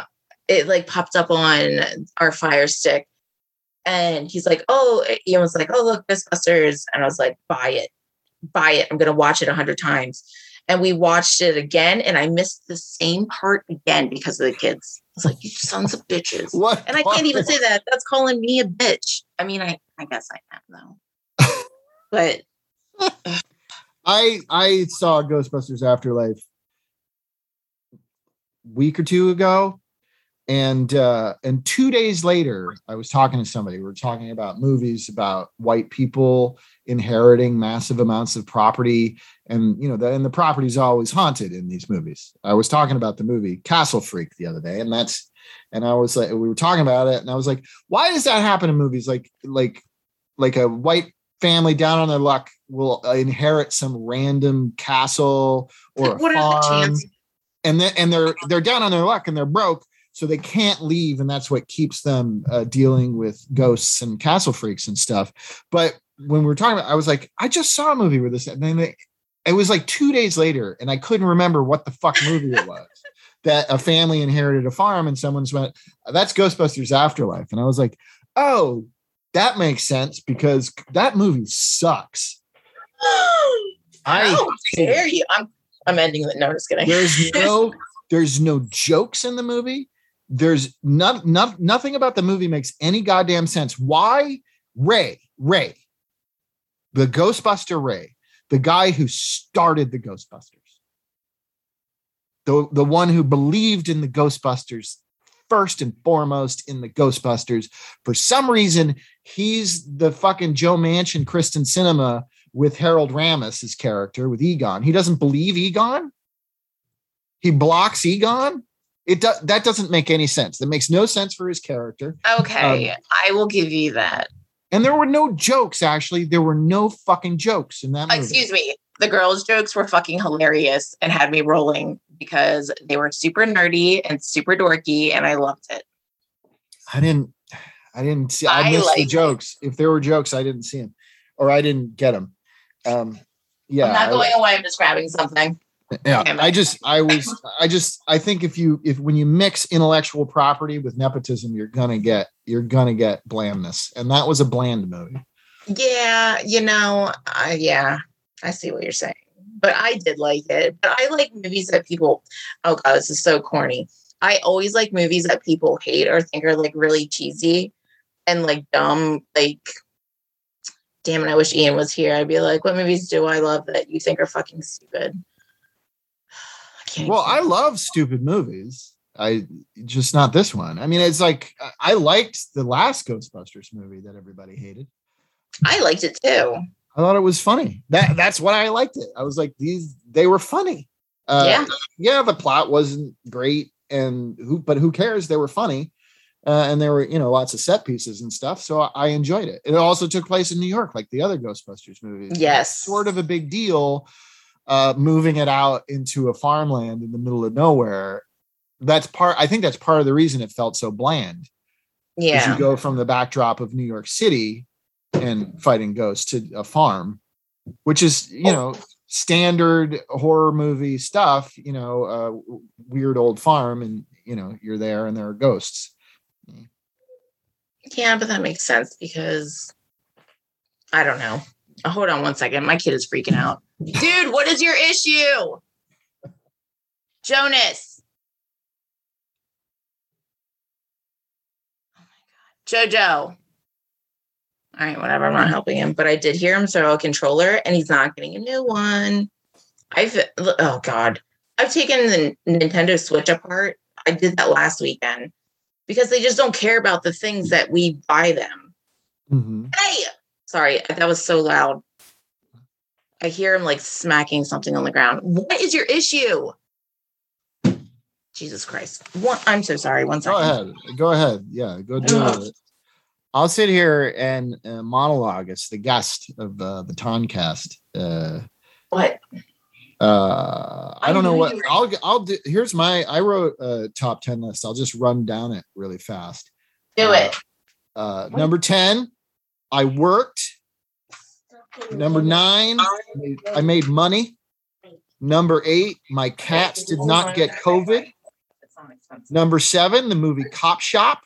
it like popped up on our Fire Stick and he's like, oh, Ian was like, oh, look, Ghostbusters. And I was like, buy it, buy it. I'm going to watch it a hundred times. And we watched it again, and I missed the same part again because of the kids. I was like, you sons of bitches. What? And I can't even say that. That's calling me a bitch. I mean, I, I guess I am though. [laughs] but I I saw Ghostbusters Afterlife week or two ago and uh and two days later i was talking to somebody. We were talking about movies about white people inheriting massive amounts of property and you know the, and the property is always haunted in these movies. I was talking about the movie castle freak the other day and that's and i was like we were talking about it and i was like why does that happen in movies? Like like like a white family down on their luck will inherit some random castle or a farm and then and they're they're down on their luck and they're broke so they can't leave, and that's what keeps them uh, dealing with ghosts and castle freaks and stuff. But when we were talking about, I was like, I just saw a movie with this, and then they, it was like two days later, and I couldn't remember what the fuck movie it was. [laughs] that a family inherited a farm, and someone's went, "That's Ghostbusters Afterlife," and I was like, "Oh, that makes sense because that movie sucks." [gasps] I How dare you? I'm I'm ending the no, just kidding. there's no [laughs] there's no jokes in the movie. There's not, not nothing about the movie makes any goddamn sense. Why Ray Ray, the Ghostbuster Ray, the guy who started the Ghostbusters, the the one who believed in the Ghostbusters first and foremost in the Ghostbusters. For some reason, he's the fucking Joe Manchin, Kyrsten Sinema with Harold Ramis, his character with Egon. He doesn't believe Egon. He blocks Egon. It does that doesn't make any sense. That makes no sense for his character. Okay, Um, I will give you that. And there were no jokes. Actually, there were no fucking jokes in that movie. Excuse me. The girls' jokes were fucking hilarious and had me rolling because they were super nerdy and super dorky, and I loved it. I didn't. I didn't see. I, I missed the like- jokes. If there were jokes, I didn't see them, or I didn't get them. Um, yeah, I'm not I- going away. I'm just grabbing something. Yeah. I just, I was, I just, I think if you, if when you mix intellectual property with nepotism, you're gonna get, you're gonna get blandness, and that was a bland movie. Yeah, you know, I yeah, I see what you're saying. But I did like it. But I like movies that people oh god, this is so corny. I always like movies that people hate or think are like really cheesy and like dumb. Like, damn it, I wish Ian was here. I'd be like, what movies do I love that you think are fucking stupid? I can't Well, I even- love stupid movies. I just not this one. I mean, it's like I- I liked the last Ghostbusters movie that everybody hated. I liked it too. I thought it was funny. That that's why I liked it. I was like, these they were funny. Uh, Yeah. yeah, the plot wasn't great, and who but who cares? They were funny, uh, and there were you know lots of set pieces and stuff. So I, I enjoyed it. It also took place in New York, like the other Ghostbusters movies. Yes. sort of a big deal. Uh, moving it out into a farmland in the middle of nowhere. That's part. I think that's part of the reason it felt so bland. Yeah. you go from the backdrop of New York City and fighting ghosts to a farm, which is you know standard horror movie stuff. You know, uh, weird old farm, and you know you're there and there are ghosts. Yeah, but that makes sense because I don't know. Hold on one second. My kid is freaking out. Dude, what is your issue? Jonas. Oh my God. Jojo. All right, whatever. I'm not helping him, but I did hear him throw a controller and he's not getting a new one. I've, oh God. I've taken the Nintendo Switch apart. I did that last weekend because they just don't care about the things that we buy them. Mhm. Hey, sorry, that was so loud. I hear him like smacking something on the ground. What is your issue? Jesus Christ. One, I'm so sorry. One second. Go ahead. Go ahead. Yeah, go do Ugh. it. I'll sit here and uh, monologue as the guest of uh, the Toncast. Uh, What? uh, I I don't know what I'll I'll do. Here's my I wrote a top ten list. I'll just run down it really fast. Do Uh, it. Uh, number ten, I worked. Number nine, I made money. Number eight, my cats did not get COVID. Number seven, the movie Cop Shop.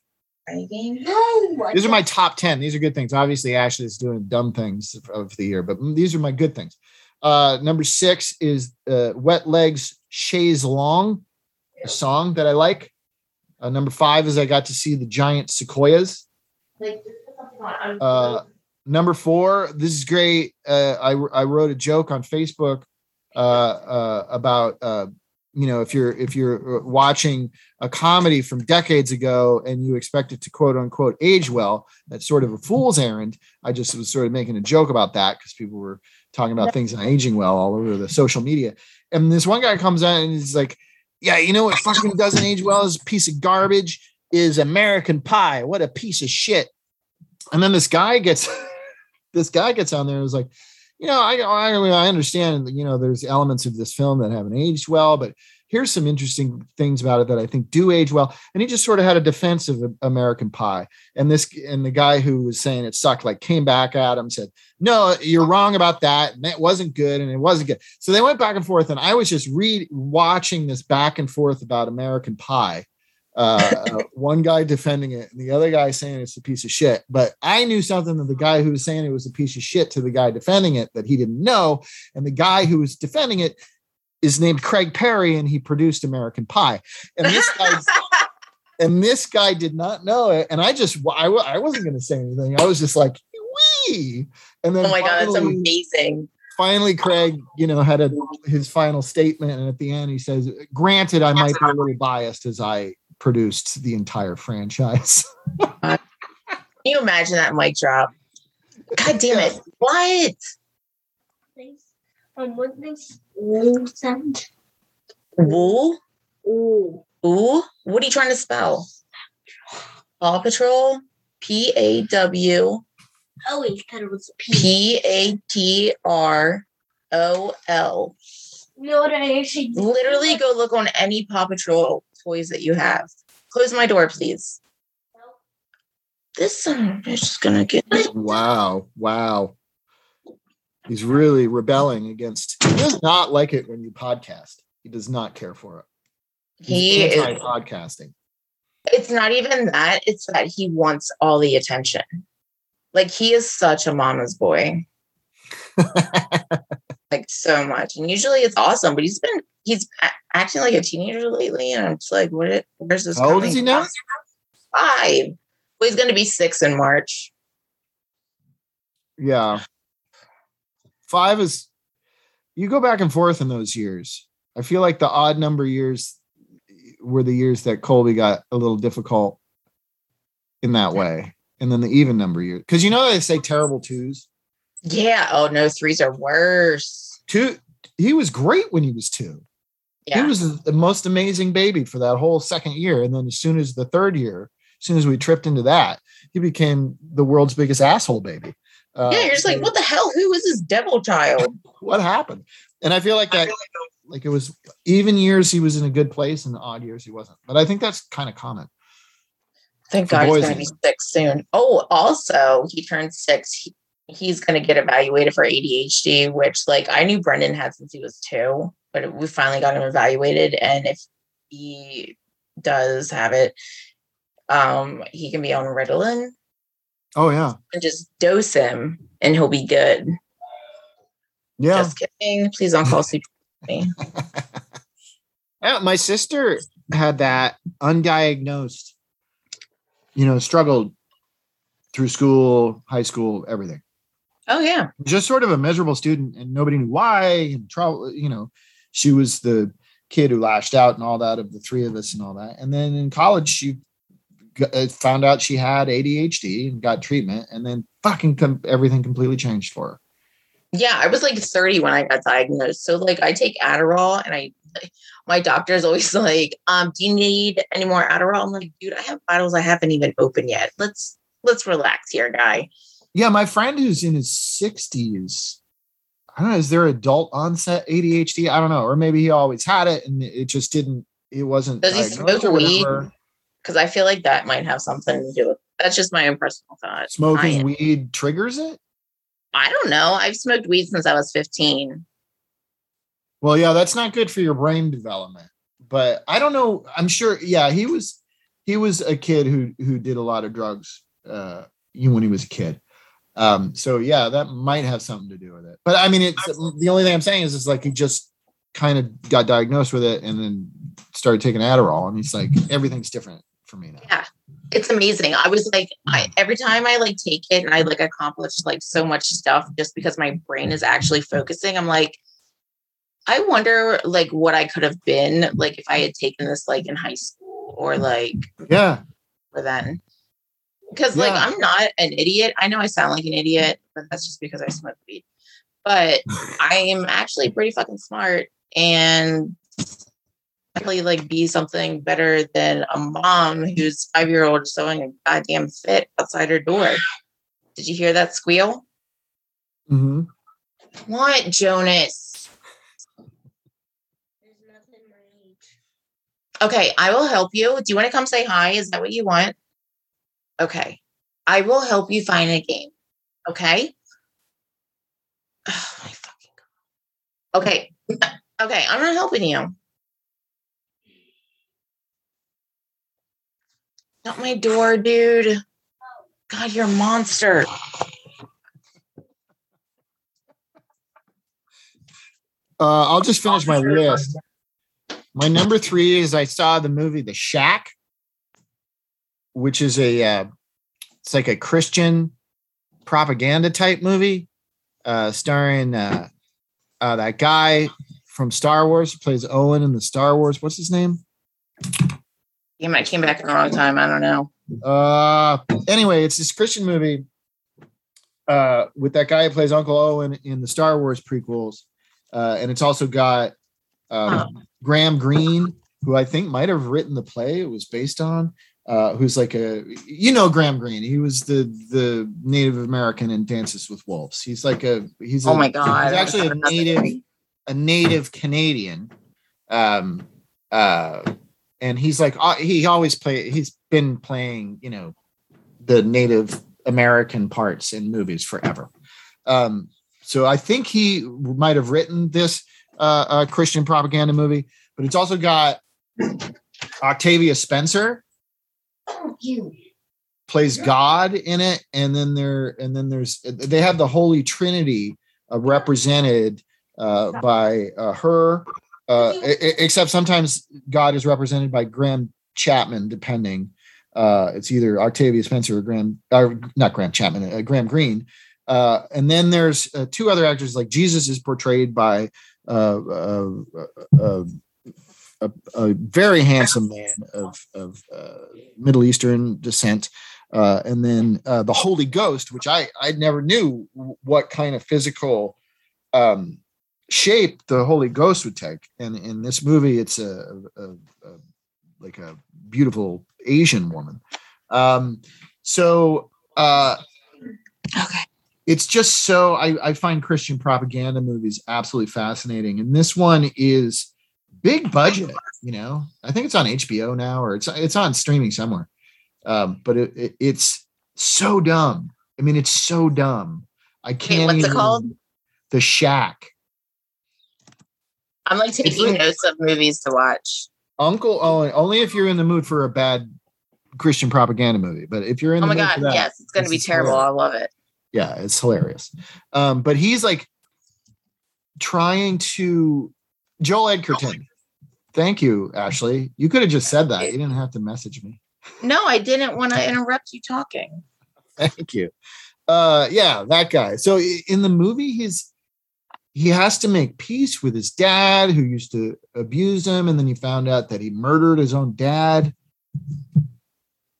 These are my top 10. These are good things. Obviously, Ashley is doing dumb things of- the year, but these are my good things. Uh, number six is uh, Wet Legs Chaise Longue, a song that I like. Uh, number five is I got to see the giant sequoias. Number four, this is great. Uh, I, I wrote a joke on Facebook uh, uh, about uh, you know if you're if you're uh, watching a comedy from decades ago and you expect it to quote unquote age well, that's sort of a fool's errand. I just was sort of making a joke about that because people were talking about things not aging well all over the social media. And this one guy comes out and he's like, "Yeah, you know what fucking doesn't age well is a piece of garbage is American Pie. What a piece of shit." And then this guy gets this guy gets on there and was like, you know, I I, I understand, you know, there's elements of this film that haven't aged well, but here's some interesting things about it that I think do age well. And he just sort of had a defense of American Pie. And this and the guy who was saying it sucked, like came back at him, said, No, you're wrong about that. And it wasn't good, and it wasn't good. So they went back and forth, and I was just read watching this back and forth about American Pie. Uh, uh, one guy defending it and the other guy saying it's a piece of shit. But I knew something that the guy who was saying it was a piece of shit to the guy defending it that he didn't know. And the guy who was defending it is named Craig Perry and he produced American Pie. And this guy [laughs] and this guy did not know it. And I just I, I wasn't going to say anything. I was just like, wee. And then oh my god, that's amazing. Finally, Craig, you know, had a his final statement, and at the end, he says, "Granted, I might be a little biased as I produced the entire franchise." [laughs] Can you imagine that mic drop? God damn it! What? Um, what does wool sound? Wool? Ooh. Ooh? What are you trying to spell? Paw Patrol? P A W I always thought it was a P. P A T R O L. You know what I actually? Literally go look on any Paw Patrol toys that you have. Close my door, please. This son is just gonna get Wow. Wow. He's really rebelling against he does not like it when you podcast. He does not care for it. he is podcasting. it's not even that, it's that he wants all the attention. Like he is such a mama's boy. [laughs] like so much. And usually it's awesome, but he's been he's acting like a teenager lately, and I'm just like, what? Where's this? How old is he now? Five. Well, he's going to be six in March. Yeah. Five is you go back and forth in those years. I feel like the odd number years were the years that Colby got a little difficult in that way. And then the even number years. Because you know they say terrible twos. Yeah. Oh no, threes are worse. Two he was great when he was two. Yeah. He was the most amazing baby for that whole second year. And then as soon as the third year, as soon as we tripped into that, he became the world's biggest asshole baby. Uh, yeah. You're just like, what the hell? Who is this devil child? [laughs] what happened? And I feel like that, like it was even years he was in a good place, and odd years he wasn't. But I think that's kind of common. Thank God he's going to be six soon. Oh, also, he turned six. He, he's going to get evaluated for ADHD, which, like, I knew Brendan had since he was two, but we finally got him evaluated. And if he does have it, um, he can be on Ritalin Oh yeah, and just dose him, and he'll be good. yeah. Just kidding. Please don't call sleep me. Yeah, my sister had that undiagnosed. You know, struggled through school, high school, everything. Oh yeah, just sort of a miserable student and nobody knew why and trouble you know she was the kid who lashed out and all that of the three of us and all that and then in college she uh, found out she had adhd and got treatment and then fucking com- everything completely changed for her yeah. I was like 30 when I got diagnosed. So like, I take Adderall, and I. My doctor's always [laughs] like, um, do you need any more Adderall? I'm like, dude, I have bottles I haven't even opened yet. Let's let's relax here, guy. yeah my friend who's in his 60s i don't know is there adult onset adhd i don't know or maybe he always had it and it just didn't it wasn't Does he smoke weed? Because I feel like that might have something to do with that's just my own personal thought. smoking weed triggers it I don't know. I've smoked weed since I was 15. Well, yeah, that's not good for your brain development. But I don't know. I'm sure. Yeah, he was he was a kid who who did a lot of drugs uh, when he was a kid. Um, so yeah, that might have something to do with it. But I mean, it's the only thing I'm saying is it's like he just kind of got diagnosed with it and then started taking Adderall, and he's like everything's different for me now. Yeah. It's amazing. I was like, I, every time I like take it and I like accomplish like so much stuff just because my brain is actually focusing. I'm like, I wonder like what I could have been like if I had taken this like in high school or like Yeah, for then. Because like I'm not an idiot. I know I sound like an idiot, but that's just because I smoke weed. But [laughs] I am actually pretty fucking smart and actually like be something better than a mom whose five year old is sewing a goddamn fit outside her door. Did you hear that squeal? Mm-hmm. What, Jonas? There's nothing. Okay, I will help you. Do you want to come say hi? Is that what you want? Okay. I will help you find a game. Okay? [sighs] Oh, my fucking God. Okay. [laughs] Okay, I'm not helping you. Not my door, dude. God, you're a monster. Uh, I'll just finish my list. My number three is I saw the movie The Shack, which is a uh, it's like a Christian propaganda type movie, uh, starring uh, uh, that guy from Star Wars who plays Owen in the Star Wars. What's his name? You might came back at the wrong time. I don't know. Uh, anyway, it's this Christian movie uh, with that guy who plays Uncle Owen in the Star Wars prequels, uh, and it's also got um, Graham Greene, who I think might have written the play it was based on. Uh, who's like a you know Graham Greene? He was the the Native American in Dances with Wolves. He's like a he's Oh a- my God. He's actually a native a native Canadian. Um, uh, and he's like uh, he always play. He's been playing, you know, the Native American parts in movies forever. Um, so I think he might have written this uh, uh, Christian propaganda movie, but it's also got Octavia Spencer Oh. Plays God in it, and then there and then there's they have the Holy Trinity uh, represented uh, by uh, her, uh, except sometimes God is represented by Graham Chapman, depending. Uh, it's either Octavia Spencer or Graham, or not Graham Chapman, uh, Graham Greene. Uh, and then there's uh, two other actors, like Jesus is portrayed by uh, uh, uh, a, a very handsome man of, of uh, Middle Eastern descent. Uh, and then uh, the Holy Ghost, which I, I never knew what kind of physical um, shape the Holy Ghost would take. And in this movie, it's a, a, a like a beautiful Asian woman. Um, so uh, Okay. it's just so I, I find Christian propaganda movies absolutely fascinating. And this one is big budget, you know. I think it's on HBO now or it's it's on streaming somewhere. Um, but it, it, it's so dumb. I mean, it's so dumb. I can't. what's it called? The Shack. I'm like taking like- notes of movies to watch. Uncle Owen. Only if you're in the mood for a bad Christian propaganda movie. But if you're in Oh my god, that, yes, it's gonna be terrible. hilarious. I love it. yeah it's hilarious um but he's like trying to joel edgerton thank you ashley. You could have just said that. You didn't have to message me. No, I didn't want to [laughs] interrupt you talking. thank you. Uh yeah that guy. So in the movie he's he has to make peace with his dad who used to abuse him and then he found out that he murdered his own dad.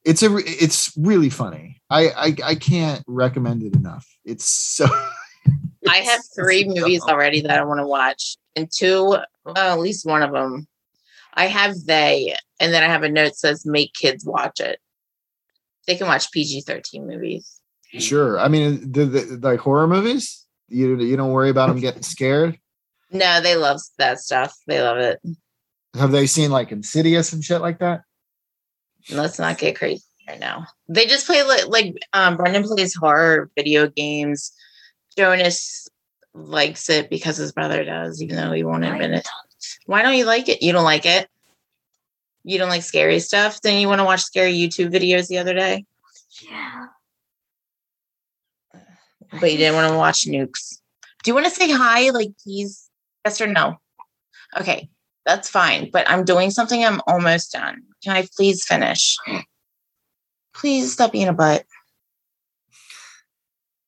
It's a it's really funny. I i, I can't recommend it enough. It's so [laughs] I have three movies already that I want to watch, and two, well, at least one of them, I have they, and then I have a note that says make kids watch it. They can watch PG thirteen movies. Sure. I mean, the, the, like horror movies, you you don't worry about them getting scared. No, they love that stuff. They love it. Have they seen like Insidious and shit like that? Let's not get crazy right now. They just play like, like um, Brendan plays horror video games. Jonas likes it because his brother does, even though he won't admit it. Why don't you like it? You don't like it? You don't like scary stuff? Then you want to watch scary YouTube videos the other day, Yeah. but you didn't want to watch nukes. Do you want to say hi? Like, please? Yes or no? Okay, that's fine. But I'm doing something. I'm almost done. Can I please finish? Please stop being a butt.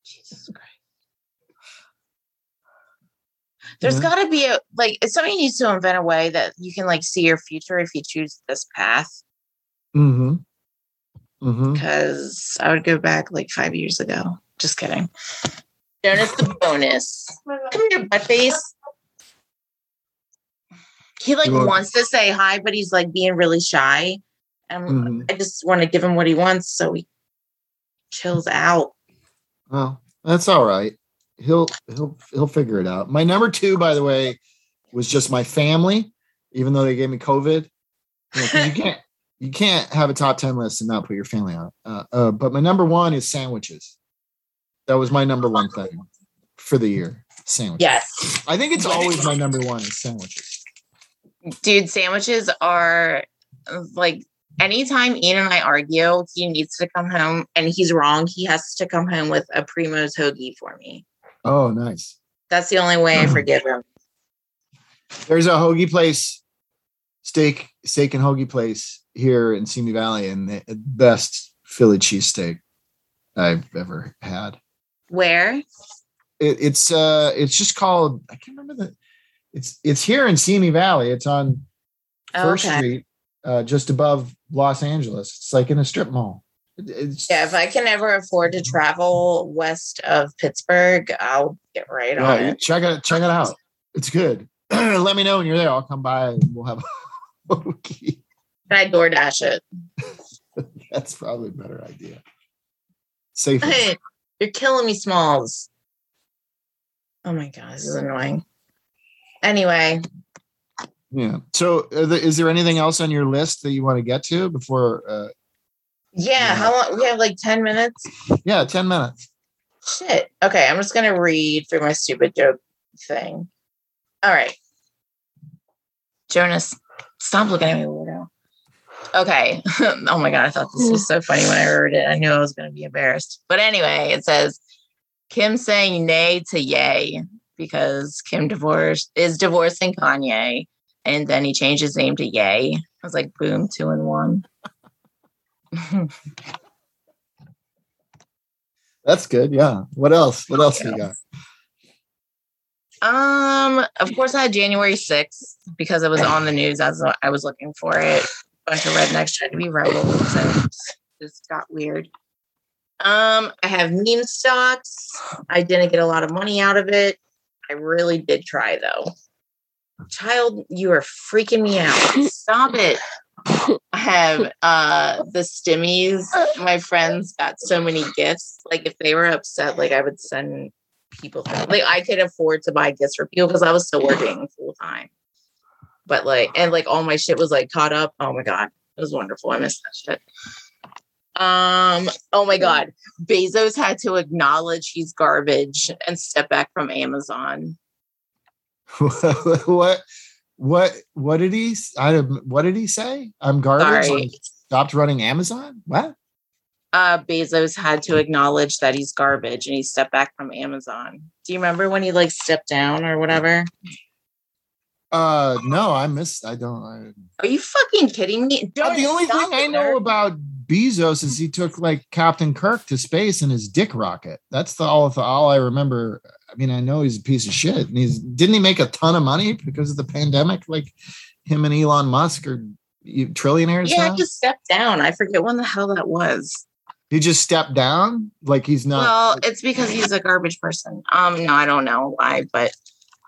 Jesus Christ. There's Yeah. got to be a like somebody needs to invent a way that you can like see your future if you choose this path. Mm-hmm. Mm-hmm. Because I would go back like five years ago. Just kidding. Jonas the bonus. Come here, butt face. He like want- wants to say hi, but he's like being really shy. And Mhm. I just want to give him what he wants so he chills out. Well, that's all right. He'll he'll he'll figure it out. My number two, by the way, was just my family, even though they gave me COVID. You, know, you [laughs] can't you can't have a top 10 list and not put your family on. Uh, uh, but my number one is sandwiches. That was my number one thing for the year. Sandwiches. Yes. I think it's always my number one is sandwiches. Dude, sandwiches are like anytime Ian and I argue, he needs to come home and he's wrong. He has to come home with a Primo's hoagie for me. Oh, nice. That's the only way I forgive him. There's a hoagie place, steak, steak and hoagie place here in Simi Valley, and the best Philly cheesesteak I've ever had. Where? It, it's uh, it's just called I can't remember the. It's it's here in Simi Valley. It's on First Okay. Street, uh, just above Los Angeles. It's like in a strip mall. It- It's, Yeah, if I can ever afford to travel west of Pittsburgh, I'll get right yeah, on it. check it check it out. It's good. [clears throat] Let me know when you're there. I'll come by and we'll have a. [laughs] Can I DoorDash it? [laughs] That's probably a better idea. Safe. Hey, you're killing me, Smalls. Oh my god, this is annoying. Anyway, Yeah. So, is there anything else on your list that you want to get to before? Uh, yeah, how long? We have like 10 minutes. yeah, ten minutes. Shit. Okay, I'm just gonna read through my stupid joke thing. All right. Jonas, stop looking at me, weirdo. Okay. [laughs] oh my god, I thought this was so funny when I heard it. I knew I was gonna be embarrassed. But anyway, it says Kim saying nay to yay because Kim divorced is divorcing Kanye. And then he changed his name to Yay. I was like, boom, two and one. That's good. Yeah. What else? What else you got? Um, of course, I had January 6th because it was on the news as I was looking for it. A bunch of rednecks tried to be rebels and this got weird. Um, I have meme stocks. I didn't get a lot of money out of it. I really did try though. Child, you are freaking me out. Stop it. I [laughs] have uh the stimmies. My friends got so many gifts. Like if they were upset, like I would send people things. like I could afford to buy gifts for people because I was still working full time. But like and like all my shit was like caught up. Oh my god. It was wonderful. I missed that shit. Um, oh my god. Bezos had to acknowledge he's garbage and step back from Amazon. [laughs] what? What? What did he? I. What did he say? I'm garbage. Sorry. Like, stopped running Amazon. What? uh Bezos had to acknowledge that he's garbage and he stepped back from Amazon. Do you remember when he like stepped down or whatever? Uh, no, I missed. I don't. I, Are you fucking kidding me? Don't the only thing I know nerd. about Bezos is he took like Captain Kirk to space in his dick rocket. That's the all. The, all I remember. I mean, I know he's a piece of shit, and he's didn't he make a ton of money because of the pandemic? Like him and Elon Musk are trillionaires Yeah, now. he just stepped down. I forget when the hell that was. he just stepped down. Like he's not. well, it's because he's a garbage person. Um, no, I don't know why, but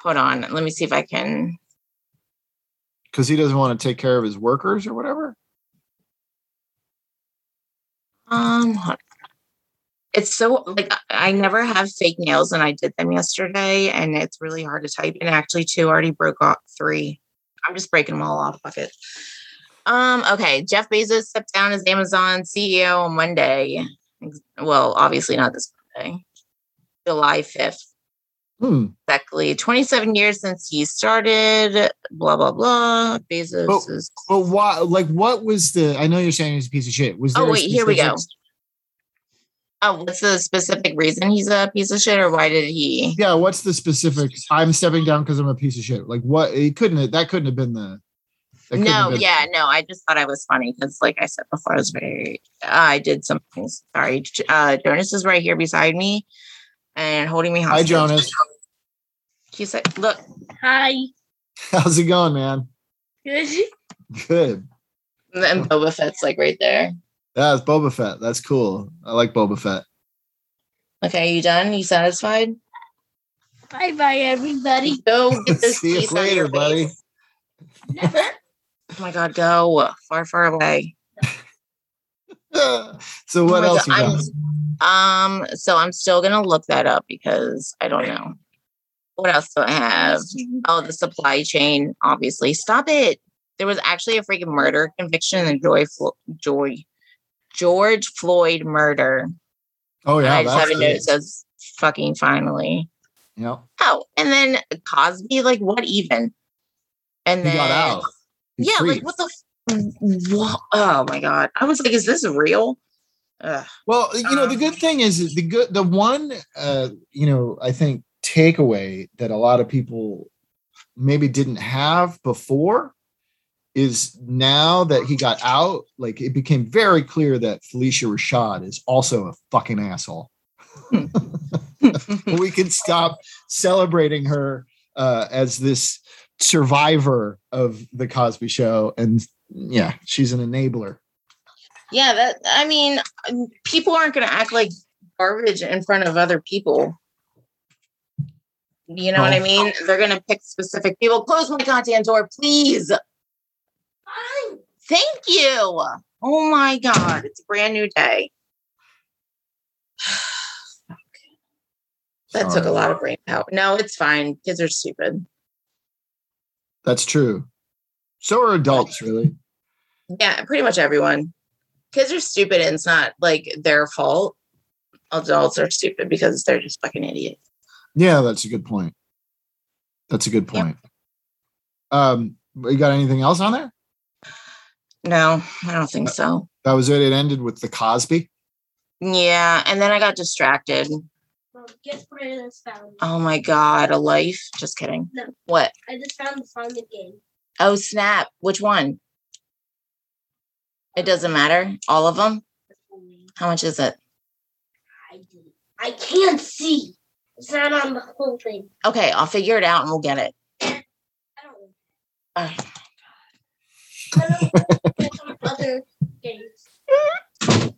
hold on. Let me see if I can. because he doesn't want to take care of his workers or whatever. Um. It's so like I never have fake nails, and I did them yesterday, and it's really hard to type. And actually, two already broke off three. I'm just breaking them all off. Fuck it. Um. Okay. Jeff Bezos stepped down as Amazon CEO on Monday. Well, obviously not this Monday, July 5th. Hmm. Exactly. 27 years since he started. Blah blah blah. Bezos But- is. But what? Like, what was the? I know you're saying he's a piece of shit. Was there? Oh a wait, here we go. Oh, what's the specific reason he's a piece of shit, or why did he? Yeah. What's the specific? I'm stepping down because I'm a piece of shit. Like, what? It couldn't. Have, that couldn't have been the. that couldn't have No, yeah, no. I just thought I was funny because, like I said before, I was very. I did some things. Sorry, uh, Jonas is right here beside me, and holding me Hi. Jonas. He said, "Look, Hi. [laughs] How's it going, man? Good. Good. and Boba Fett's like right there. Yeah, it's Boba Fett. That's cool. I like Boba Fett. Okay, you done? You satisfied? Bye bye, everybody. [laughs] Go get this See you teeth out of later, buddy. face. Oh my god, go far, far away. [laughs] so what Oh my else you got? Um, so I'm still gonna look that up because I don't know. What else do I have? Oh, the supply chain, obviously. Stop it. there was actually a freaking murder conviction in Joy Flo- Joy George Floyd murder. Oh And yeah, I just have a note that says fucking finally. Yep. Oh, and then Cosby, like what even? And He then got out. Yeah, free. like what the f- what? Oh my god! I was like, is this real? Ugh. Well, you know, the Um, good thing is the good the one uh, you know, I think takeaway that a lot of people maybe didn't have before is now that he got out, like it became very clear that Phylicia Rashad is also a fucking asshole. [laughs] we can stop celebrating her uh, as this survivor of the Cosby show and yeah, she's an enabler. Yeah, that I mean, people aren't going to act like garbage in front of other people. You know what I Oh. mean? They're going to pick specific people. Close my goddamn door, please. Thank you. Oh my god, it's a brand new day. [sighs] That took a lot of brain power. No, it's fine. Kids are stupid. That's true. So are adults, really. Yeah, pretty much everyone. Kids are stupid and it's not like their fault. Adults are stupid because they're just fucking idiots. Yeah, that's a good point. That's a good point. Um, you got anything else on there? No, I don't think so. That was it. It ended with the Cosby. Yeah, and then I got distracted. Well, guess what I just found? Oh my god, a life. Just kidding. No. What? I just found the song again. Oh snap! Which one? It doesn't matter. All of them. How much is it? I. I can't see. It's not on the whole thing. Okay, I'll figure it out and we'll get it. I don't. Uh, I games.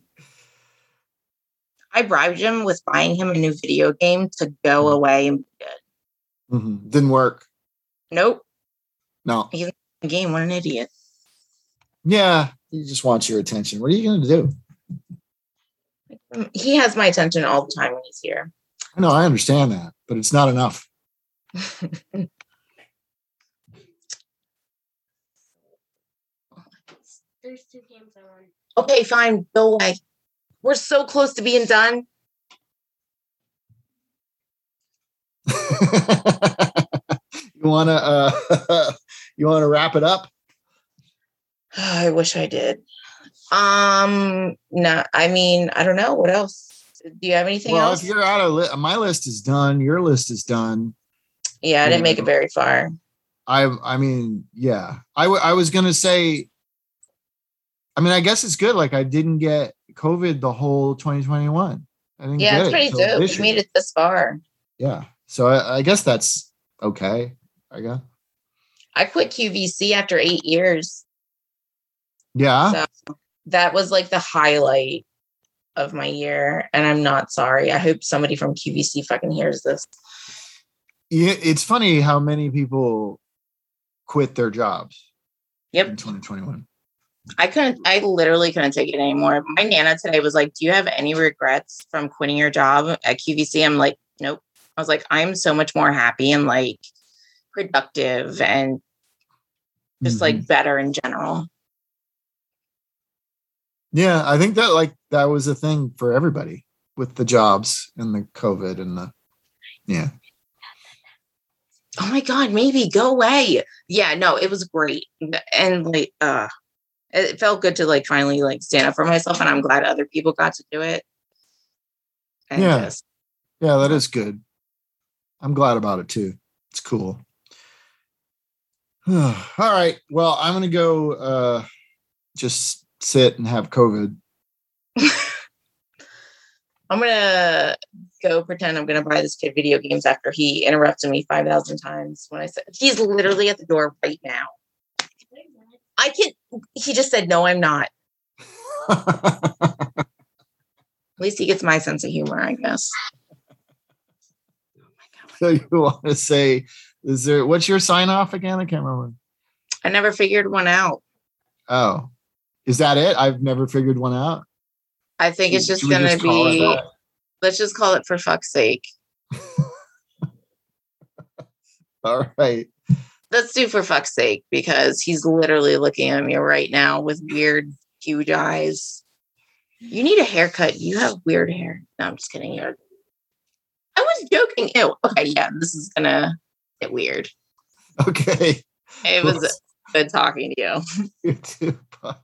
I bribed him with buying him a new video game to go away and be good. Mhm. Didn't work. Nope. No. The game. What an idiot. Yeah, he just wants your attention. What are you going to do? Mm, He has my attention all the time when he's here. I know, I understand that, but it's not enough. There's two games I want. Okay, fine. Go away. We're so close to being done. [laughs] you want to uh, [laughs] you want to wrap it up? [sighs] I wish I did. Um, no, I mean, I don't know. What else? Do you have anything well, else? if you're out of li- my list is done, your list is done. Yeah, I didn't make it very far. I I mean, yeah. I w- I was gonna say. I mean, I guess it's good. Like I didn't get COVID the whole 2021. I didn't Yeah, get it's it pretty till dope. We made it this far. Yeah. So I, I guess that's okay. I guess. I quit QVC after eight years. Yeah. So that was like the highlight of my year. And I'm not sorry. I hope somebody from QVC fucking hears this. yeah. It's funny how many people quit their jobs Yep. in Yep. 2021. I couldn't, I literally couldn't take it anymore. My Nana today was like, Do you have any regrets from quitting your job at QVC? I'm like, Nope. I was like, I'm so much more happy and like productive and just Mhm. like better in general. Yeah, I think that like that was a thing for everybody with the jobs and the COVID and the yeah. oh my god maybe go away yeah no it was great and like uh it felt good to like finally like stand up for myself and i'm glad other people got to do it and Yeah. just- Yeah, that is good. I'm glad about it too. It's cool. [sighs] All right. Well, I'm gonna go uh just sit and have COVID. [laughs] i'm gonna go pretend i'm gonna buy this kid video games after he interrupted me 5000 times when i said he's literally at the door right now i can't. he just said no i'm not [laughs] at least he gets my sense of humor i guess [laughs] so you want to say is there what's your sign off again? I can't remember. i never figured one out Oh. Is that it? I've never figured one out. I think it's just gonna be. Let's just call it for fuck's sake. [laughs] All right. Let's do for fuck's sake because he's literally looking at me right now with weird, huge eyes. You need a haircut. You have weird hair. No, I'm just kidding. You're... I was joking. Ew. Okay, yeah, this is gonna get weird. Okay. It was good talking to you. [laughs] You too. Bye.